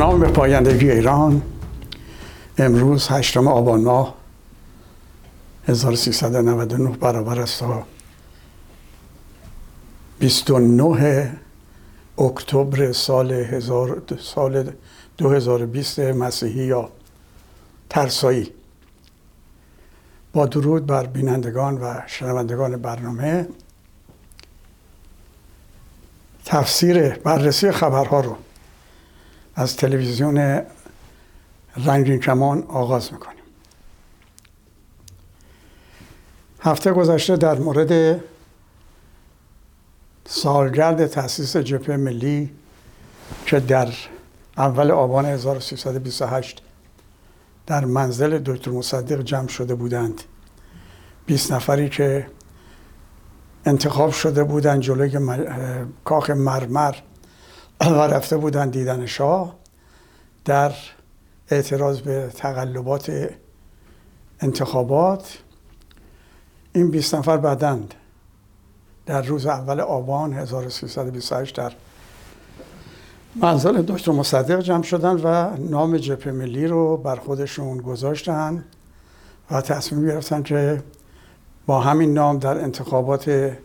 به نام پایندگی ایران. امروز هشتم آبان ماه 1399 برابر است تا 29 اکتبر سال, هزار سال 2020 مسیحی یا ترسایی. با درود بر بینندگان و شنوندگان برنامه تفسیر بررسی خبرها رو از تلویزیون رنگین کمان آغاز می‌کنیم. هفته گذشته در مورد سالگرد تاسیس جبهه ملی که در اول آبان 1328 در منزل دکتر مصدق جمع شده بودند. 20 نفری که انتخاب شده بودند جلوی کاخ مرمر و رفته بودند دیدن شاه در اعتراض به تقلبات انتخابات. این 20 نفر بعدند در روز اول آبان 1328 در منزل دکتر مصدق جمع شدن و نام جبهه ملی رو بر خودشون گذاشتن و تصمیم گرفتن که با همین نام در انتخابات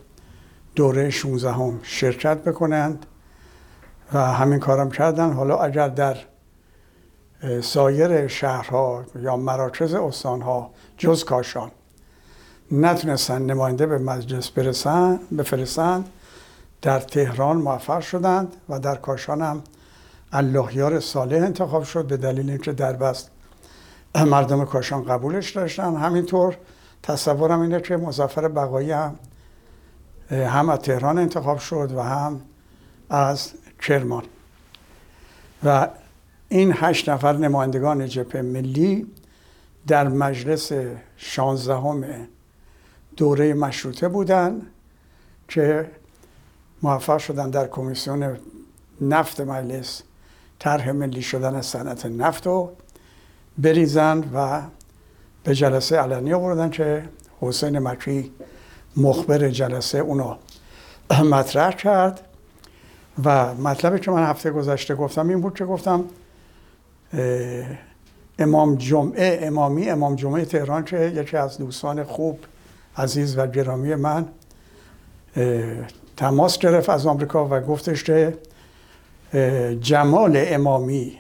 دوره 16 هم شرکت بکنند. و همین کارم کردن. حالا اگر در سایر شهرها یا مراکز استانها جز کاشان نتونستن نماینده به مجلس برسن بفرستند در تهران موفق شدند و در کاشان هم اللهیار صالح انتخاب شد به دلیل اینکه در بست مردم کاشان قبولش داشتن. همینطور تصورم اینه که مزفر بقایی هم هم از تهران انتخاب شد و هم از کرمان. و این هشت نفر نمایندگان جبهه ملی در مجلس شانزدهم دوره مشروطه بودند که موفق شدن در کمیسیون نفت مجلس طرح ملی شدن صنعت نفت رو بریزند و به جلسه علنی آوردن که حسین مکی مخبر جلسه اونا مطرح کرد. و مطلبی که من هفته گذشته گفتم این بود که گفتم امام جمعه امامی امام جمعه تهران که یکی از دوستان خوب عزیز و گرامی من تماس گرفت از آمریکا و گفتش که جمال امامی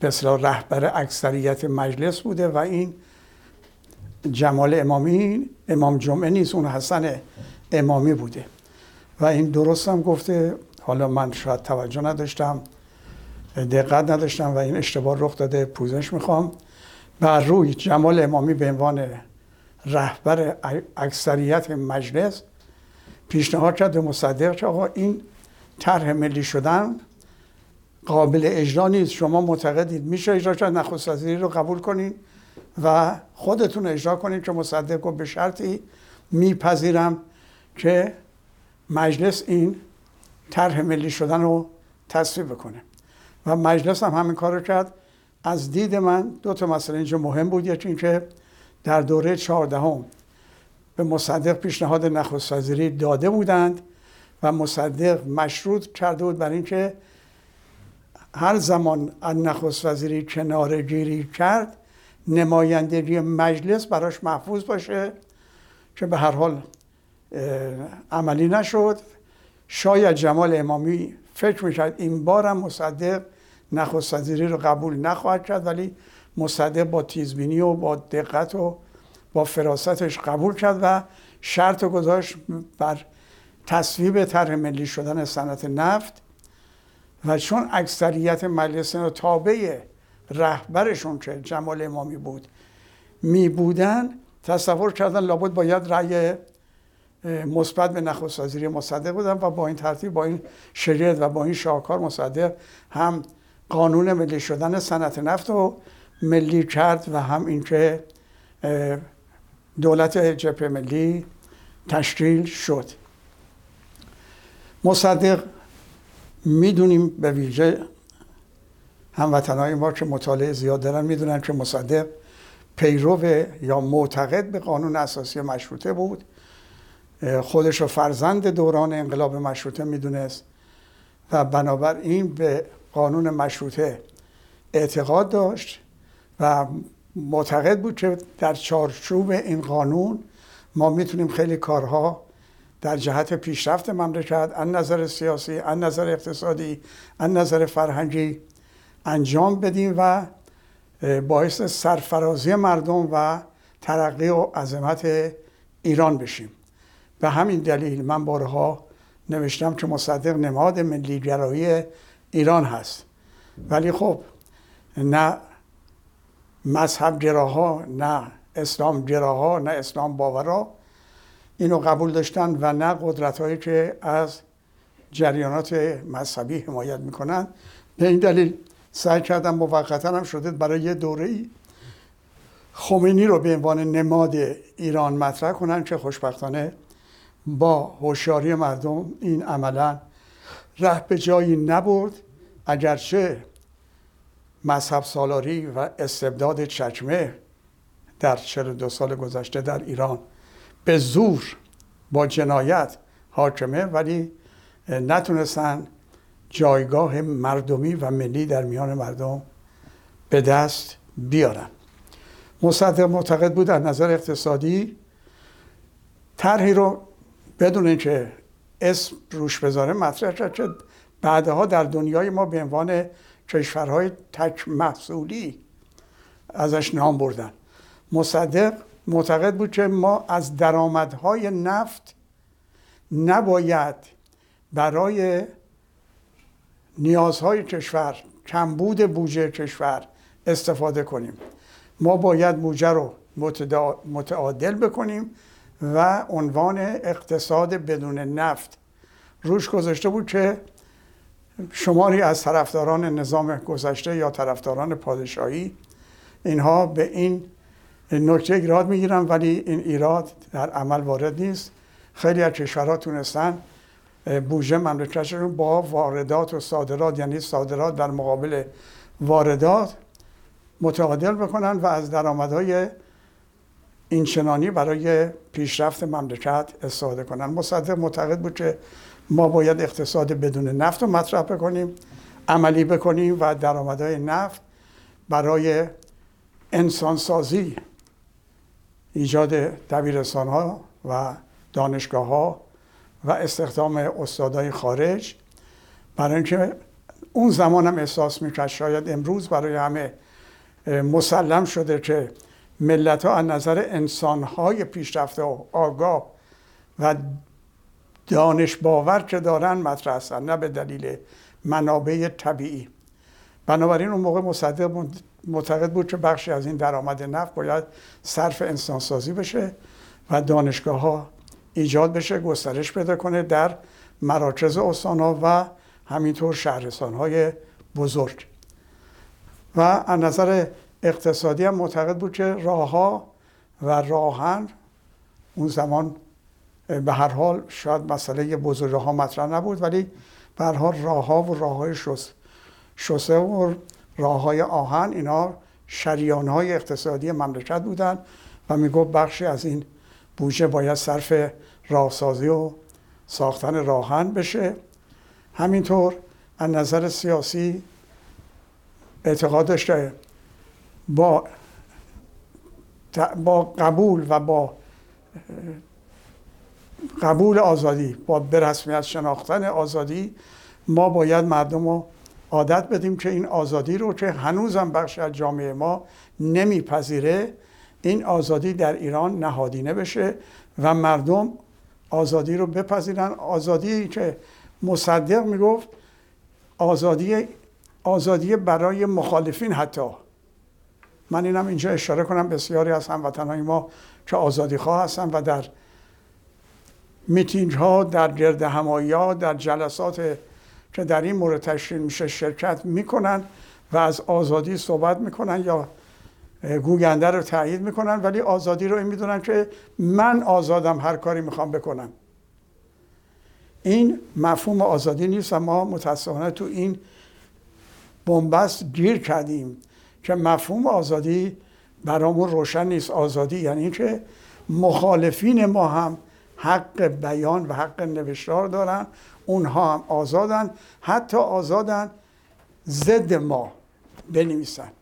به رهبر اکثریت مجلس بوده و این جمال امامی امام جمعه نیست اون حسن امامی بوده. و این درست هم گفته حالا من شاید توجه نداشتم دقت نداشتم و این اشتباه رخ داده پوزش می‌خوام. بر روی جمال امامی به عنوان رهبر اکثریت مجلس پیشنهاد کرد به مصدق که آقا این طرح ملی شدن قابل اجرا نیست شما معتقدید میشه اجرا کرد نخست رو قبول کنین و خودتون اجرا کنید که مصدق گفت به شرطی میپذیرم که مجلس این طرح ملی شدن رو تصویب کنه و مجلس هم همین کار کرد. از دید من دو تا مسئله اینجا مهم بود. یکی اینکه در دوره چهاردهم به مصدق پیشنهاد نخست وزیری داده بودند و مصدق مشروط کرده بود برای اینکه هر زمان از نخست وزیری کنار گیری کرد نمایندگی مجلس براش محفوظ باشه که به هر حال عملی نشد. شاید جمال امامی فکر می‌کرد این بارم مصدق نخست رو قبول نخواهد کرد ولی مصدق با تیزبینی و با دقت و با فراستش قبول کرد و شرط گذاشت بر تصویب طرح ملی شدن صنعت نفت و چون اکثریت مجلس تابع رهبرشون که جمال امامی بود می بودن تصور کردن لابد باید رأی مثبت به نخست وزیری مصدق بودن و با این ترتیب با این شریعت و با این شاهکار مصدق هم قانون ملی شدن صنعت نفت رو ملی کرد و هم اینکه دولت جبهه ملی تشکیل شد. مصدق می‌دونیم به ویژه هموطنهای ما که مطالعه زیاد دارن می‌دونن که مصدق پیرو یا معتقد به قانون اساسی مشروطه بود. خودش رو فرزند دوران انقلاب مشروطه می‌دونست و بنابراین به قانون مشروطه اعتقاد داشت و معتقد بود که در چارچوب این قانون ما می‌تونیم خیلی کارها در جهت پیشرفت مملکت از نظر سیاسی از نظر اقتصادی از نظر فرهنگی انجام بدیم و باعث سرفرازی مردم و ترقی و عظمت ایران بشیم. به همین دلیل من بارها نوشتم که مصدق نماد ملیگرایی ایران هست. ولی خب نه مذهب گراها نه اسلام گراها نه اسلام باورا اینو قبول داشتن و نه قدرت هایی که از جریانات مذهبی حمایت می‌کنن. به این دلیل سعی کردم موقتا هم شده برای یه دوره ای خمینی رو به عنوان نماد ایران مطرح کنن که خوشبختانه با هوشیاری مردم این عملا ره به جایی نبرد اگرچه مذهب سالاری و استبداد چکمه در 42 سال گذشته در ایران به زور با جنایت حاکمه ولی نتونستن جایگاه مردمی و ملی در میان مردم به دست بیارن. مصدق معتقد بود از نظر اقتصادی طرحی رو بدون اینکه اسم روش بذاره مطرح کرد که بعدها در دنیای ما به عنوان کشورهای تک محصولی ازش نام بردن. مصدق معتقد بود که ما از درآمدهای نفت نباید برای نیازهای کشور کمبود بودجه کشور استفاده کنیم. ما باید بودجه رو متعادل بکنیم و عنوان اقتصاد بدون نفت. روش گذاشته بود که شماری از طرفداران نظام گذشته یا طرفداران پادشاهی اینها به این نکته ایراد می‌گیرن ولی این ایراد در عمل وارد نیست. خیلی از کشورها تونستن بودجه مملکتشون با واردات و صادرات یعنی صادرات در مقابل واردات متعادل بکنن و از درآمدهای اینچنانی برای پیشرفت مملکت استفاده کنن. مصدق معتقد بود که ما باید اقتصاد بدون نفت رو مطرح بکنیم عملی بکنیم و درآمدهای نفت برای انسانسازی ایجاد دبیرستان ها و دانشگاه ها و استخدام استادای خارج. برای اینکه اون زمان هم احساس می‌کرد شاید امروز برای همه مسلم شده که ملت ها از نظر انسان های پیشرفته و آگاه و دانش باور که دارن مطرح هستن نه به دلیل منابع طبیعی. بنابراین اون موقع مصدق معتقد بود که بخشی از این درآمد نفت باید صرف انسانسازی بشه و دانشگاه ها ایجاد بشه گسترش پیدا کنه در مراکز استان ها و همینطور شهرستان های بزرگ. و از نظر اقتصادی هم معتقد بود که راه و راهن اون زمان به هر حال شاید مسئله بزرگ ها مطرح نبود ولی به هر حال راه ها و راه های شسه و راه های آهن اینا شریان های اقتصادی مملکت بودن و می‌گفت بخشی از این بودجه باید صرف راهسازی و ساختن راهن بشه. همینطور از نظر سیاسی اعتقاد داشته با با قبول و با قبول آزادی با به رسمیت شناختن آزادی ما باید مردم رو عادت بدیم که این آزادی رو که هنوزم بخش از جامعه ما نمیپذیره این آزادی در ایران نهادینه بشه و مردم آزادی رو بپذیرن. آزادی که مصدق می‌گفت آزادی آزادی برای مخالفین حتی. من اینم اینجا اشاره کنم بسیاری از هموطنهای ما که آزادی خواه هستن و در میتینگ ها در گرد همایی ها در جلسات که در این مورد تشکیل میشه شرکت می‌کنن و از آزادی صحبت می‌کنن یا گوگنده رو تایید می‌کنن ولی آزادی رو این می‌دونن که من آزادم هر کاری می‌خوام بکنم. این مفهوم آزادی نیست ما متاسفانه تو این بنبست گیر کردیم. که مفهوم آزادی برامون روشن نیست. آزادی یعنی که مخالفین ما هم حق بیان و حق نوشتار دارن. اونها هم آزادن. حتی آزادن ضد ما بنویسن.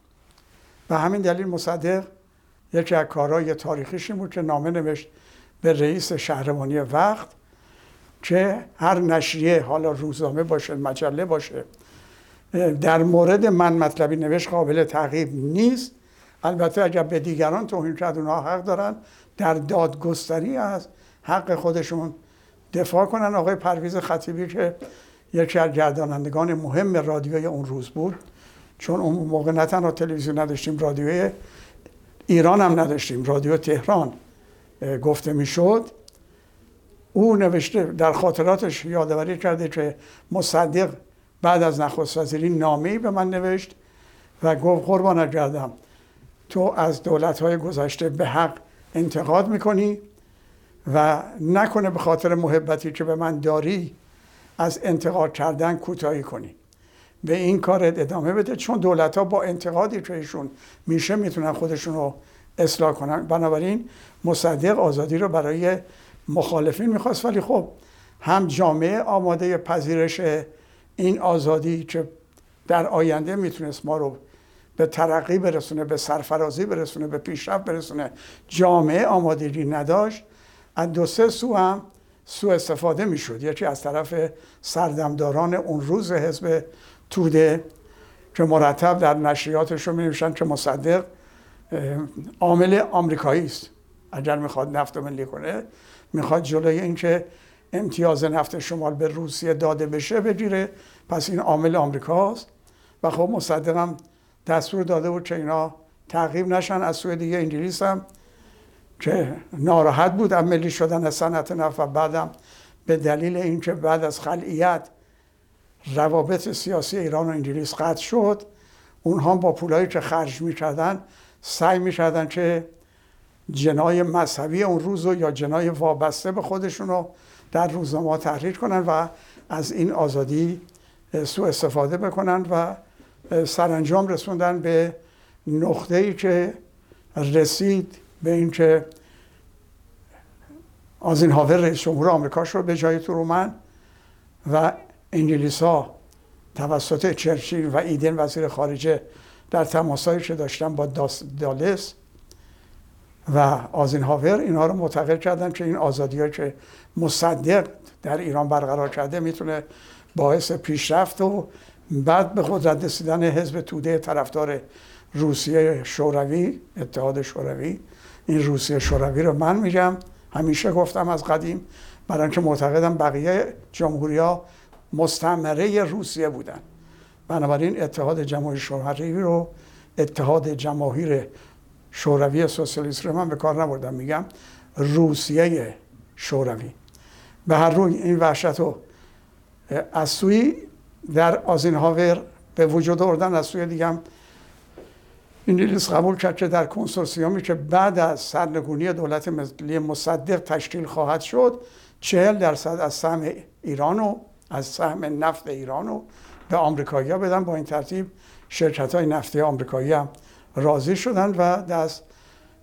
و همین دلیل مصدق یکی از کارهای تاریخیش بود که نامه نوشت به رئیس شهربانی وقت که هر نشریه حالا روزنامه باشه مجله باشه در مورد من مطلبی نوشت قابل تعقیب نیست. البته اگر به دیگران توهین کرد اونها حق دارن. در دادگستری از حق خودشون دفاع کنن. آقای پرویز خطیبی که یکی از گردانندگان مهم رادیوی اون روز بود. چون اون موقع نه تنها تلویزیون نداشتیم رادیوی ایران هم نداشتیم. رادیو تهران گفته می‌شد. او نوشته در خاطراتش یادآوری کرده که مصدق بعد از نخست وزیری نامه‌ای به من نوشت و گفت قربانت گردم تو از دولت‌های گذشته به حق انتقاد می‌کنی و نکنه به خاطر محبتی که به من داری از انتقاد کردن کوتاهی کنی. به این کارت ادامه بده چون دولت ها با انتقادی که ایشون میشه می‌تونن خودشون رو اصلاح کنن. بنابراین مصدق آزادی رو برای مخالفین می‌خواست ولی خب هم جامعه آماده پذیرش این آزادی که در آینده می‌تونست ما رو به ترقی برسونه به سرفرازی برسونه به پیشرفت برسونه. جامعه آمادگی نداشت. از دو سه سو هم سو استفاده می‌شد. یکی از طرف سردمداران اون روز حزب توده که مرتب در نشریاتش رو می که مصدق عامل آمریکایی است. اگر می‌خواد نفت ملی کنه می‌خواد جلوی اینکه امتیاز نفت شمال به روسیه داده بشه بگیره. پس این عامل آمریکاست. و خب مصدقم دستور داده بود که اینا تعقیب نشن. از سوی دیگه انگلیس هم که ناراحت بود از ملی شدن از صنعت نفت و بعدم به دلیل اینکه بعد از خلعیت روابط سیاسی ایران و انگلیس قطع شد اونها با پولایی که خرج می‌کردن سعی می‌کردن که جنای مذهبی اون روز رو یا جنای وابسته به خودشون رو در روزنامه تحریر کنن و از این آزادی سوء استفاده بکنن و سرانجام رسوندن به نقطه ای که رسید به اینکه آزینهاور رئیس جمهور آمریکا شد به جای ترومن و انگلیس ها توسط چرچیل و ایدن وزیر خارجه در تماسایی که داشتن با دالس و آزینهاور اینها رو معتقد کردن که این آزادی که مصدق در ایران برقرار کرده می‌تونه باعث پیشرفت و بعد به قدرت رسیدن حزب توده طرفدار روسیه شوروی اتحاد شوروی. این روسیه شوروی رو من میگم همیشه گفتم از قدیم برای اینکه معتقدم بقیه جمهوری ها مستمره روسیه بودن. بنابراین اتحاد جماهیر شوروی رو اتحاد جماهیر شوروی سوسیالیست رو من به کار نبردم میگم روسیه شوروی. به هر روی این وحشت رو از سوی در آزینهاور به وجود آوردن از سوی دیگه هم انگلیس قبول کرد که در کنسورسیومی که بعد از سرنگونی دولت ملی مصدق تشکیل خواهد شد چهل درصد از سهم ایران و از سهم نفت ایران رو به آمریکایی ها بدن. با این ترتیب شرکت های نفتی آمریکایی هم راضی شدن و دست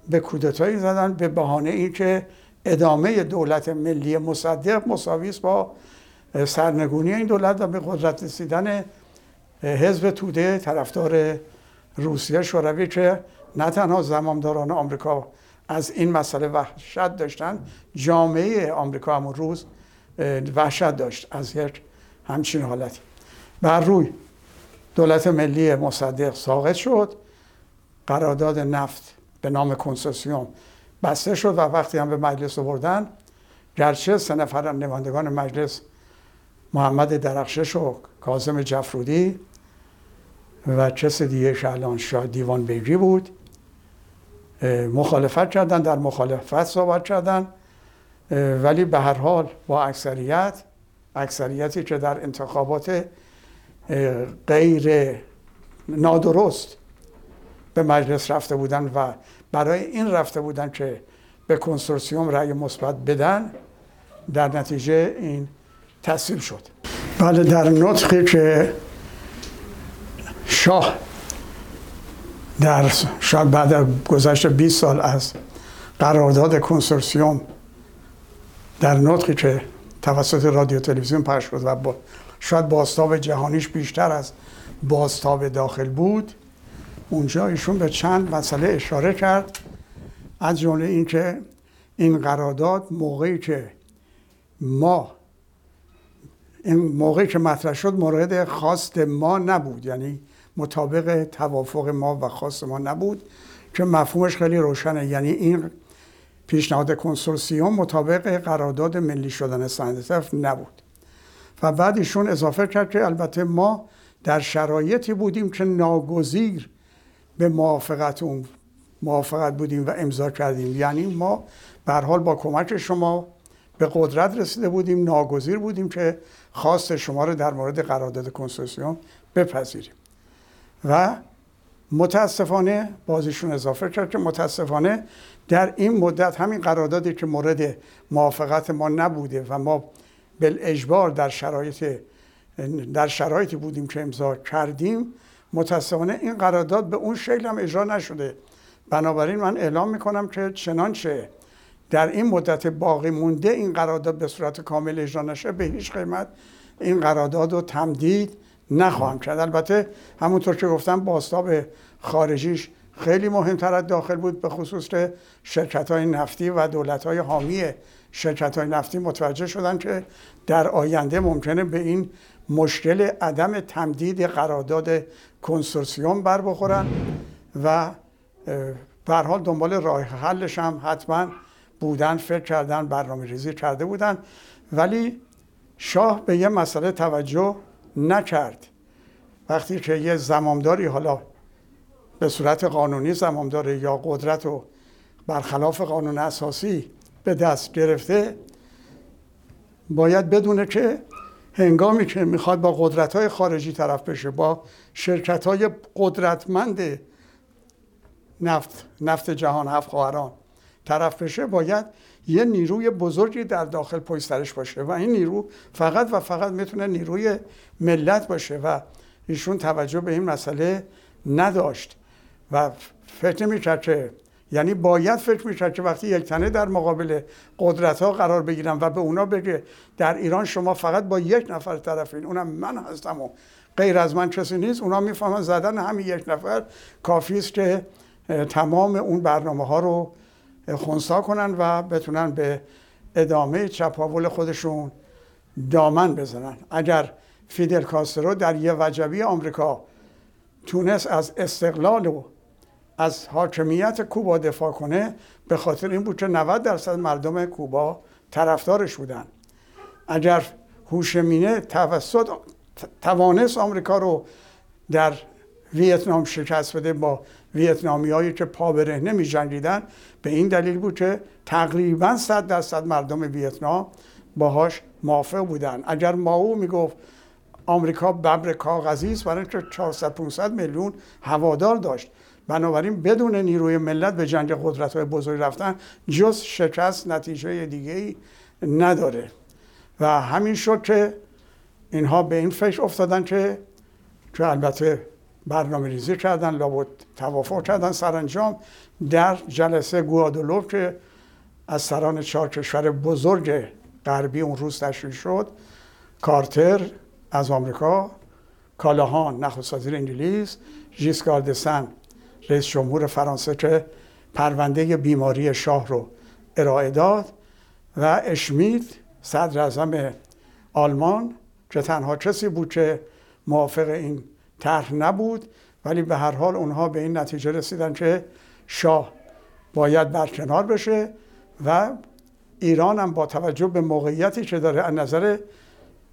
به کودتایی زدن به بهانه اینکه ادامه دولت ملی مصدق مساوی با سرنگونی این دولت و به قدرت رسیدن حزب توده طرفدار روسیه شوروی که نه تنها زمامداران آمریکا از این مسئله وحشت داشتن جامعه آمریکا هم روز وحشت داشت از یک همچین حالتی. بر روی دولت ملی مصدق ساقط شد. قرارداد نفت به نام کنسوسیوم بسته شد و وقتی هم به مجلس آوردن گرچه سه نفر نمایندگان مجلس محمد درخشش و کاظم جفرودی و کس دیگه که الان شاه دیوان بیگی بود مخالفت کردن در مخالفت صحبت کردن ولی به هر حال با اکثریت اکثریتی که در انتخابات غیر نادرست به مجلس رفته بودن و برای این رفته بودن که به کنسورسیوم رأی مثبت بدن در نتیجه این تصویب شد. بله در نطقی که شاه در شاید بعد از گذشت 20 سال از قرارداد کنسورسیوم در نطقی که توسط رادیو تلویزیون پخش شد و شاید باستاب جهانیش بیشتر از بازتاب داخل بود اونجا ایشون به چند مسئله اشاره کرد. از جمله اینکه این قرارداد موقعی که ما این موقعی که مطرح شد مورد خواست ما نبود یعنی مطابق توافق ما و خواست ما نبود که مفهومش خیلی روشنه. یعنی این پیشنهاد کنسورسیوم مطابق قرارداد ملی شدن سندتف نبود. و بعد ایشون اضافه کرد که البته ما در شرایطی بودیم که ناگزیر به موافقت اون موافقت بودیم و امضا کردیم. یعنی ما به حال با کمک شما به قدرت رسیده بودیم ناگزیر بودیم که خواست شما رو در مورد قرارداد کنسورسیوم بپذیریم. و متاسفانه بازیشون اضافه کرد که متاسفانه در این مدت همین قراردادی که مورد موافقت ما نبوده و ما بالاجبار در شرایط در شرایطی بودیم که امضا کردیم متاسفانه این قرارداد به اون شکل هم اجرا نشده. بنابراین من اعلام می‌کنم که چنانچه در این مدت باقی مونده این قرارداد به صورت کامل اجرا نشه به هیچ قیمت این قرارداد رو تمدید نخواهم کرد. البته همونطور که گفتم باستاب خارجیش خیلی مهمتر از داخل بود به خصوص که شرکت های نفتی و دولت های حامی شرکت های نفتی متوجه شدن که در آینده ممکنه به این مشکل عدم تمدید قرارداد کنسورسیوم بر بخورن و به حال دنبال راه حلش هم حتما بودن فکر کردن برنامه ریزی کرده بودن. ولی شاه به یه مسئله توجه نکرد. وقتی که یه زمامداری حالا به صورت قانونی زمامداره یا قدرت رو برخلاف قانون اساسی به دست گرفته باید بدونه که هنگامی که می‌خواد با قدرت های خارجی طرف بشه با شرکت های قدرتمند نفت نفت جهان هفت خواهران طرف بشه باید یه نیروی بزرگی در داخل پشت باشه و این نیرو فقط و فقط می‌تونه نیروی ملت باشه و ایشون توجه به این مسئله نداشت و فکر نمی‌کرد که یعنی باید فکر می‌کرد که وقتی یک تنه در مقابل قدرت ها قرار بگیرن و به اونا بگه در ایران شما فقط با یک نفر طرفین اونم من هستم و غیر از من کسی نیست اونا می‌فهمن زدن همین یک نفر کافی است که تمام اون برنامه ها رو خونسا کنن و بتونن به ادامه چپاول خودشون دامن بزنن. اگر فیدل کاسترو در یه وجبی آمریکا تونست از استقلال و از حاکمیت کوبا دفاع کنه به خاطر این بود که 90 درصد مردم کوبا طرفدارش بودن. اگر هوشمینه توسط توانست آمریکا رو در ویتنام شکست بده با ویتنامی هایی که پا برهنه می جنگیدن به این دلیل بود که تقریبا 100 درصد مردم ویتنام باهاش موافق بودن. اگر ماو می‌گفت آمریکا ببر کاغذی است برای اینکه 400 500 میلیون هوادار داشت. بنابراین بدون نیروی ملت به جنگ قدرت های بزرگ رفتن جز شکست نتیجه دیگه ای نداره. و همین شد که اینها به این فکر افتادن که که البته برنامه ریزی کردن لابد توافق کردن سرانجام در جلسه گوادولوف که از سران چهار کشور بزرگ غربی اون روز تشکیل شد کارتر از آمریکا کالاهان نخست وزیر انگلیس ژیسکاردسن رئیس جمهور فرانسه که پرونده بیماری شاه رو ارائه داد و اشمیت صدر اعظم آلمان که تنها کسی بود که موافق این طرح نبود ولی به هر حال اونها به این نتیجه رسیدن که شاه باید برکنار بشه و ایران هم با توجه به موقعیتی که داره از نظر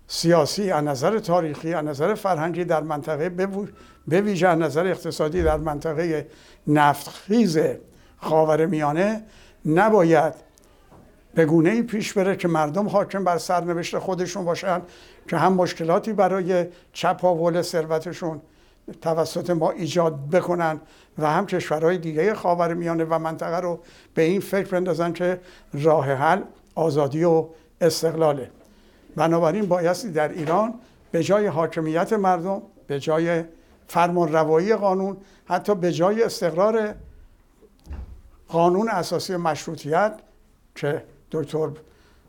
سیاسی از نظر تاریخی از نظر فرهنگی در منطقه به ویژه نظر اقتصادی در منطقه نفتخیز خاور میانه نباید به گونه ای پیش بره که مردم حاکم بر سرنوشت خودشون باشن که هم مشکلاتی برای چپاول ثروتشون توسط ما ایجاد بکنن و هم کشورهای دیگه خاور میانه و منطقه رو به این فکر بندازن که راه حل آزادی و استقلاله. بنابراین بایستی در ایران به جای حاکمیت مردم به جای فرمان روایی قانون حتی به جای استقرار قانون اساسی مشروطیت که دکتر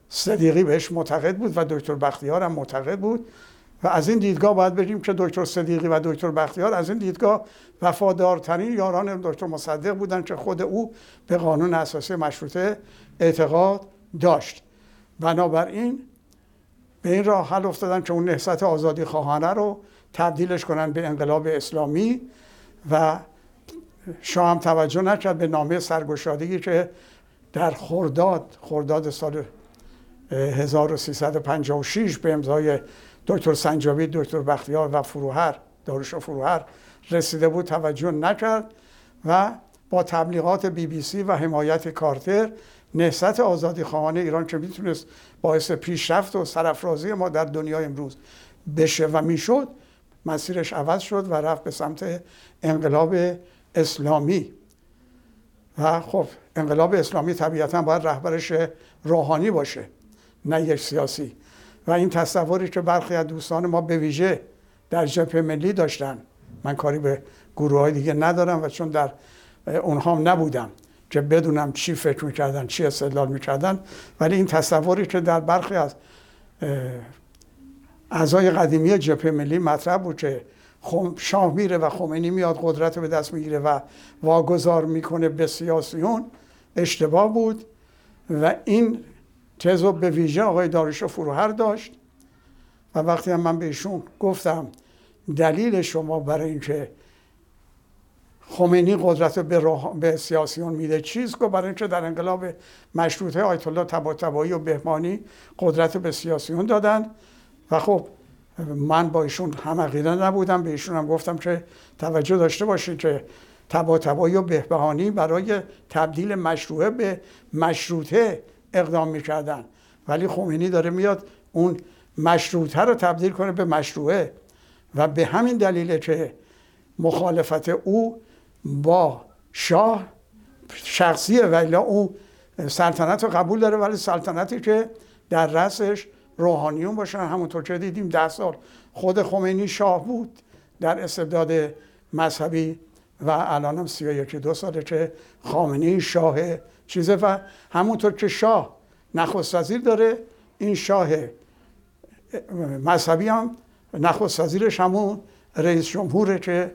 صدیقی بهش معتقد بود و دکتر بختیار هم معتقد بود و از این دیدگاه باید بگیم که دکتر صدیقی و دکتر بختیار از این دیدگاه وفادارترین یاران دکتر مصدق بودن که خود او به قانون اساسی مشروطه اعتقاد داشت. بنابراین به این راه حل افتادن که اون نهضت آزادی خواهانه رو تبدیلش کنن به انقلاب اسلامی و شاه هم توجه نکرد به نامه سرگشادگی که در خرداد خرداد سال 1356 به امضای دکتر سنجابی دکتر بختیار و فروهر داروش فروهر رسیده بود توجه نکرد و با تبلیغات بی بی سی و حمایت کارتر نهضت آزادی خواهان ایران که می‌تونست باعث پیشرفت و سرافرازی ما در دنیای امروز بشه و می‌شد مسیرش عوض شد و رفت به سمت انقلاب اسلامی. و خب انقلاب اسلامی طبیعتا باید رهبرش روحانی باشه نه یک سیاسی. و این تصوری که برخی از دوستان ما به ویژه در جبهه ملی داشتن من کاری به گروه های دیگه ندارم و چون در اونها نبودم که بدونم چی فکر می‌کردن چی استدلال می‌کردن. ولی این تصوری که در برخی از اعضای قدیمی جبهه ملی مطرح بود که شاه میره و خمینی میاد قدرت به دست می‌گیره و واگذار می‌کنه به سیاسیون. اشتباه بود و این تز به ویژه آقای دارش فروهر داشت. و وقتی هم من به ایشون گفتم دلیل شما برای اینکه خمینی قدرت به, به سیاسیون میده چیز که برای اینکه در انقلاب مشروطه آیت الله طباطبایی و بهمانی قدرت به سیاسیون دادن. و خب من با ایشون هم عقیده نبودم به ایشون هم گفتم که توجه داشته باشید که طباطبایی و بهبهانی برای تبدیل مشروعه به مشروطه اقدام می‌کردن. ولی خمینی داره میاد اون مشروطه رو تبدیل کنه به مشروعه. و به همین دلیله که مخالفت او با شاه شخصیه ولی او سلطنت رو قبول داره ولی سلطنتی که در رسش روحانیون باشن. همونطور که دیدیم ده سال خود خمینی شاه بود در استبداد مذهبی و الان هم سی یکی دو ساله که خامنه شاه چیزه و همونطور که شاه نخست وزیر داره این شاه مذهبی هم نخست وزیرش همون رئیس جمهوره که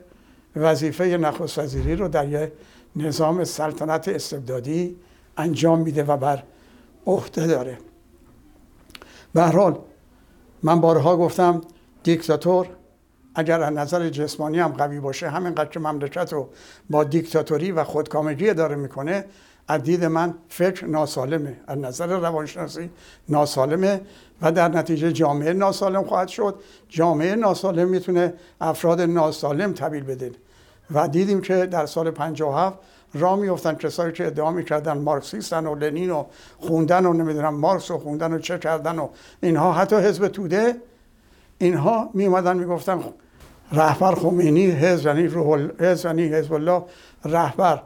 وظیفه نخست وزیری رو در یه نظام سلطنت استبدادی انجام میده و بر عهده داره. به حال من بارها گفتم دیکتاتور اگر از نظر جسمانی هم قوی باشه همینقدر که مملکت رو با دیکتاتوری و خودکامگی داره می‌کنه از دید من فکر ناسالمه. از نظر روانشناسی ناسالمه و در نتیجه جامعه ناسالم خواهد شد. جامعه ناسالم می‌تونه افراد ناسالم تبیل بده. و دیدیم که در سال 57 را میفتن کسایی که ادعا می‌کردن مارکسیستن و لنین و خوندن و نمی‌دونم مارکس و خوندن و چه کردن و اینها. حتی حزب توده اینها میومدن می‌گفتن رهبر خمینی حزب یعنی روح یعنی حزب الله رهبر.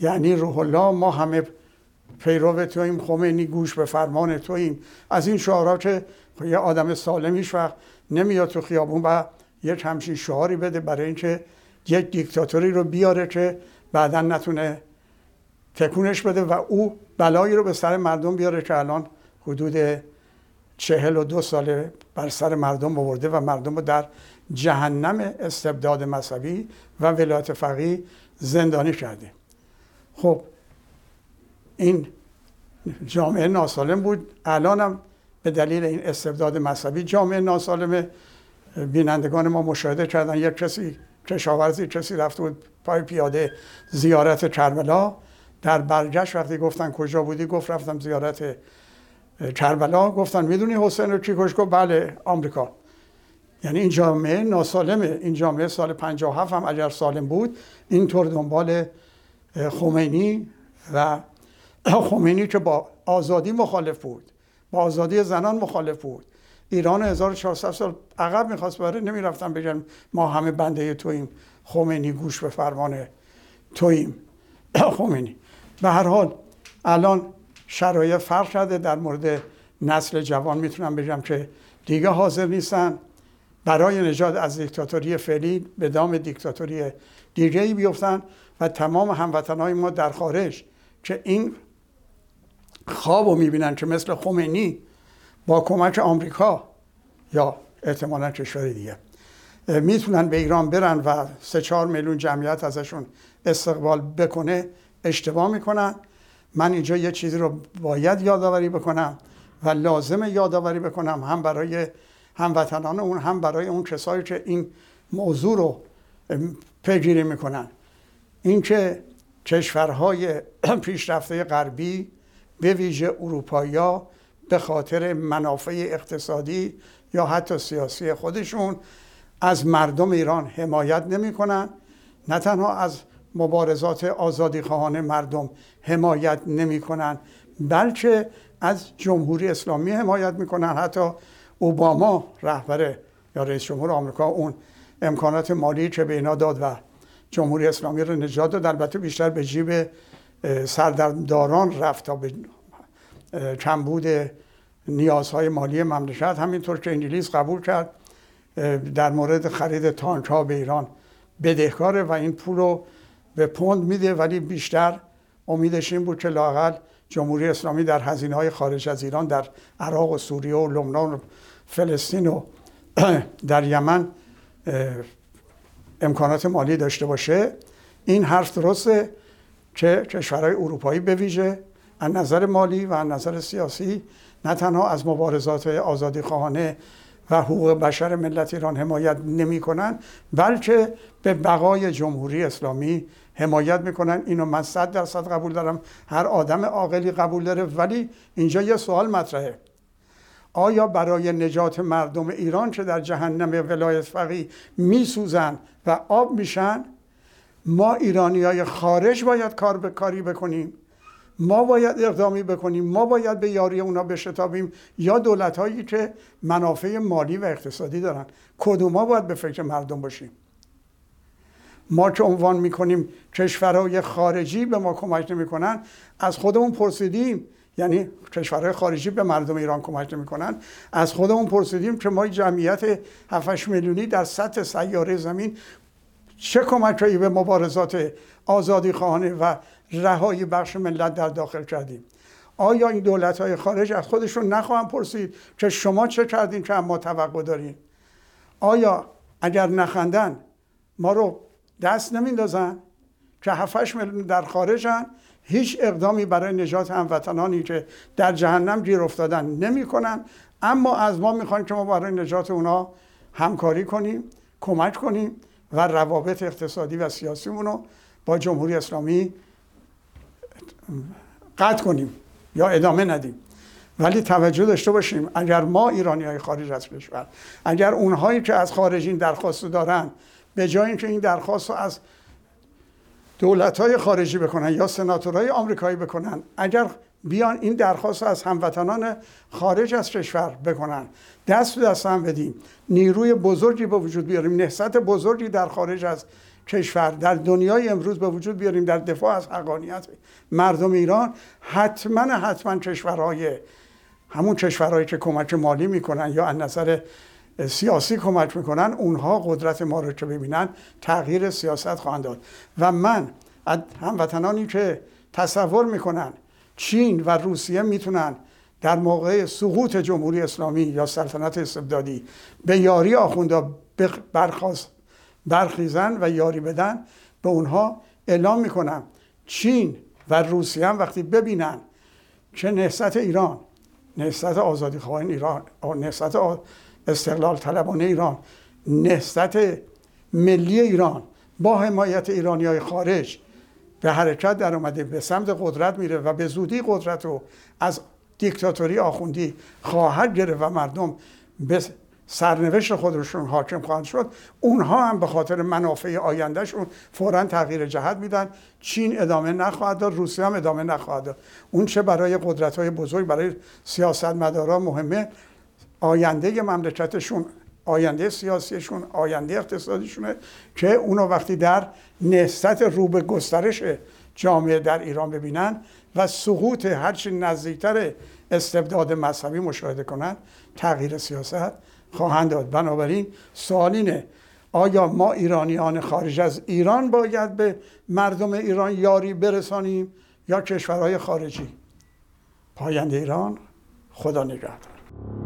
یعنی روح الله ما همه پیرو تویم خمینی گوش به فرمان تویم از این شعارها که یه آدم سالمیش وقت نمیاد تو خیابون و یک همچین شعاری بده برای اینکه یک دیکتاتوری رو بیاره که بعدا نتونه تکونش بده و او بلایی رو به سر مردم بیاره که الان حدود چهل و دو ساله بر سر مردم آورده و مردم رو در جهنم استبداد مذهبی و ولایت فقیه زندانی کرده. خب این جامعه ناسالم بود. الانم به دلیل این استبداد مذهبی جامعه ناسالم بینندگان ما مشاهده کردن. یک کسی کشاورزی کسی رفته بود پای پیاده زیارت کربلا. در برگشت وقتی گفتن کجا بودی گفت رفتم زیارت کربلا. گفتن می‌دونی حسین رو کی کش گفت بله آمریکا. یعنی این جامعه ناسالمه. این جامعه سال 57 هم اگر سالم بود اینطور دنبال خمینی و خمینی که با آزادی مخالف بود با آزادی زنان مخالف بود. ایران 1400 سال عقب می‌خواست بره نمی‌رفتن بگن ما همه بنده توییم. خمینی گوش به فرمان توییم. خمینی. به هر حال الان شرایط فرق شده در مورد نسل جوان می‌تونم بگم که دیگه حاضر نیستن. برای نجات از دیکتاتوری فعلی به دام دیکتاتوری دیگه ای بیفتن و تمام هموطنهای ما در خارج که این خواب رو می‌بینن که مثل خمینی با کمک آمریکا یا احتمالا کشور دیگه. می‌تونن به ایران برن و سه چهار میلیون جمعیت ازشون استقبال بکنه اشتباه می‌کنن. من اینجا یه چیزی رو باید یادآوری بکنم و لازم یادآوری بکنم هم برای هموطنان اون هم برای اون کسایی که این موضوع رو پیگیری می‌کنن. اینکه کشورهای پیشرفته غربی به ویژه اروپایی به خاطر منافع اقتصادی یا حتی سیاسی خودشون از مردم ایران حمایت نمی‌کنن. نه تنها از مبارزات آزادی خواهان مردم حمایت نمی‌کنن بلکه از جمهوری اسلامی حمایت می‌کنن. حتی اوباما رهبر یا رئیس جمهور آمریکا اون امکانات مالی که به اینا داد و جمهوری اسلامی رو نجات داد البته بیشتر به جیب سردمداران رفت تا به کمبود نیازهای مالی مملکت همینطور که انگلیس قبول کرد در مورد خرید تانک ها به ایران بدهکاره و این پول رو به پوند میده ولی بیشتر امیدش این بود که لاقل جمهوری اسلامی در هزینه های خارج از ایران در عراق و سوریه و لبنان و فلسطین و در یمن امکانات مالی داشته باشه. این حرف درسته که کشورهای اروپایی به ویژه از نظر مالی و از نظر سیاسی نه تنها از مبارزات آزادی خواهانه و حقوق بشر ملت ایران حمایت نمی کنن بلکه به بقای جمهوری اسلامی حمایت می‌کنن اینو من صد درصد قبول دارم. هر آدم عاقلی قبول داره. ولی اینجا یه سوال مطرحه. آیا برای نجات مردم ایران که در جهنم ولایت فقی میسوزن و آب میشن ما ایرانی های خارج باید کار به کاری بکنیم؟ ما باید اقدامی بکنیم ما باید به یاری اونا بشتابیم. یا دولت هایی که منافع مالی و اقتصادی دارن. کدوم ما باید به فکر مردم باشیم؟ ما که عنوان می‌کنیم کشورهای خارجی به ما کمک نمی‌کنن از خودمون پرسیدیم. یعنی کشورهای خارجی به مردم ایران کمک نمی‌کنن. از خودمون پرسیدیم که ما جمعیت 7 میلیونی در سطح سیاره زمین چه کمکهایی به مبارزات آزادی خواهانه و رهایی بخش ملت در داخل کردیم. آیا این دولت های خارج از خودشون نخواهم پرسید که شما چه کردین که ما توقع دارین؟ آیا اگر نخندن ما رو دست نمیندازن که 7 میلیون در خارجن؟ هیچ اقدامی برای نجات هموطنانی که در جهنم گیر افتادن نمی‌کنن. اما از ما می‌خوایم که ما برای نجات اونا همکاری کنیم کمک کنیم و روابط اقتصادی و سیاسی رو با جمهوری اسلامی قطع کنیم یا ادامه ندیم. ولی توجه داشته باشیم اگر ما ایرانی های خارج از کشور اگر اونهایی که از خارجین درخواست دارن به جای اینکه این درخواست رو از دولت های خارجی بکنن یا سناتورهای آمریکایی بکنن اگر بیان این درخواست از هموطنان خارج از کشور بکنن دست به دست هم بدیم. نیروی بزرگی به وجود بیاریم. نهضت بزرگی در خارج از کشور. در دنیای امروز به وجود بیاریم در دفاع از حقانیت مردم ایران حتما حتما کشورهای همون کشورهایی که کمک مالی می‌کنن یا از نظر سیاسی کمک می‌کنن اونها قدرت ما رو که ببینن تغییر سیاست خواهند داد. و من هموطنانی که تصور می‌کنن چین و روسیه می‌تونن در موقع سقوط جمهوری اسلامی یا سلطنت استبدادی به یاری آخوندا برخواست برخیزن و یاری بدن به اونها اعلام می‌کنم. چین و روسیه هم وقتی ببینن که نهضت ایران نهضت آزادی خواهان ایران نهضت استقلال طلبانه ایران نهضت ملی ایران با حمایت ایرانی های خارج به حرکت در اومده به سمت قدرت میره و به زودی قدرت رو از دیکتاتوری آخوندی خواهد گرفت و مردم به سرنوشت خودشون حاکم خواهند شد. اونها هم به خاطر منافع آیندهشون فورا تغییر جهت میدن. چین ادامه نخواهد داد روسیه هم ادامه نخواهد داد. اون چه برای قدرت های بزرگ برای سیاستمدارا مهمه. آینده مملکتشون آینده سیاسیشون آینده اقتصادیشونه که اونو وقتی در نهضت رو به گسترش جامعه در ایران ببینن و سقوط هرچی نزدیکتر استبداد مذهبی مشاهده کنند تغییر سیاست خواهند داد. بنابراین سوال اینه آیا ما ایرانیان خارج از ایران باید به مردم ایران یاری برسانیم یا کشورهای خارجی؟ پاینده ایران خدا نگهدار.